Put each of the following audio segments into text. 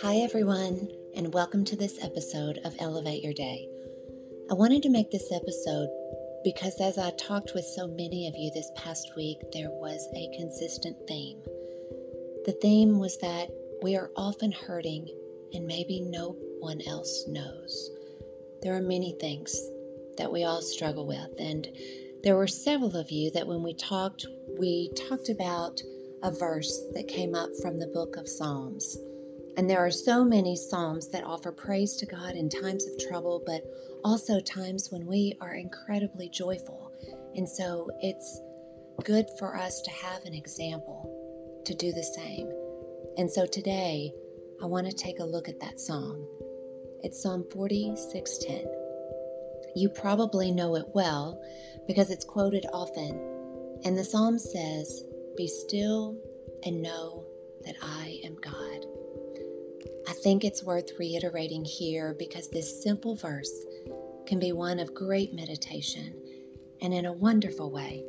Hi, everyone, and welcome to this episode of Elevate Your Day. I wanted to make this episode because as I talked with so many of you this past week, there was a consistent theme. The theme was that we are often hurting and maybe no one else knows. There are many things that we all struggle with, and there were several of you that when we talked, we talked about a verse that came up from the book of Psalms. And there are so many Psalms that offer praise to God in times of trouble, but also times when we are incredibly joyful. And so it's good for us to have an example to do the same. And so today, I want to take a look at that song. It's Psalm 46:10. You probably know it well because it's quoted often. And the psalm says, "Be still and know that I am God." I think it's worth reiterating here because this simple verse can be one of great meditation and in a wonderful way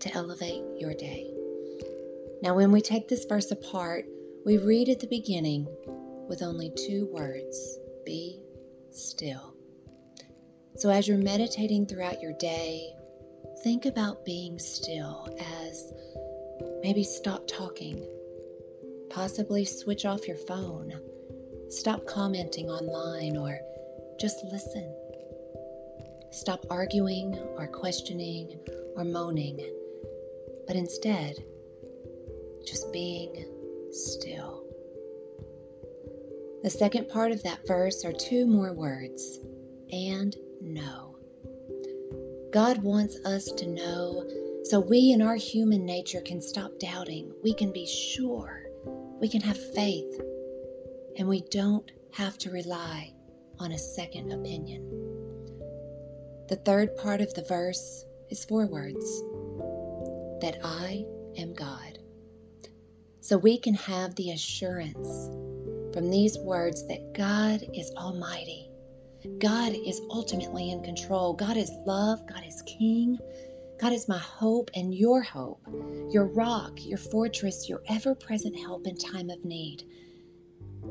to elevate your day. Now, when we take this verse apart, we read at the beginning with only two words be still. So, as you're meditating throughout your day, think about being still as maybe stop talking, possibly switch off your phone Stop commenting online or just listen. Stop arguing or questioning or moaning, but instead, just being still. The second part of that verse are two more words and know. God wants us to know so we in our human nature can stop doubting. We can be sure. We can have faith and we don't have to rely on a second opinion. The third part of the verse is four words that I am God. So we can have the assurance from these words that God is Almighty. God is ultimately in control. God is love. God is King. God is my hope and your hope, your rock, your fortress, your ever present help in time of need.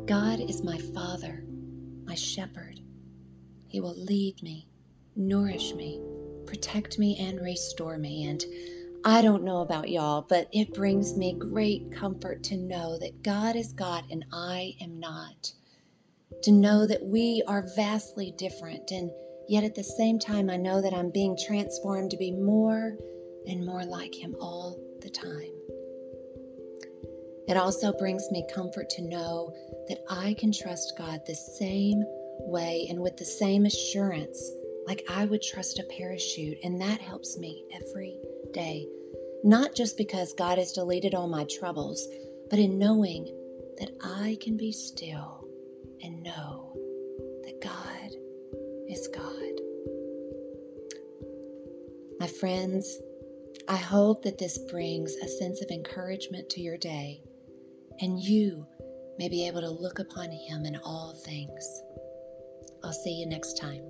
God is my Father, my shepherd. He will lead me, nourish me, protect me, and restore me. And I don't know about y'all, but it brings me great comfort to know that God is God and I am not. To know that we are vastly different, and yet at the same time, I know that I'm being transformed to be more and more like Him all the time. It also brings me comfort to know that I can trust God the same way and with the same assurance, like I would trust a parachute. And that helps me every day. Not just because God has deleted all my troubles, but in knowing that I can be still and know that God is God. My friends, I hope that this brings a sense of encouragement to your day and you may be able to look upon Him in all things. I'll see you next time.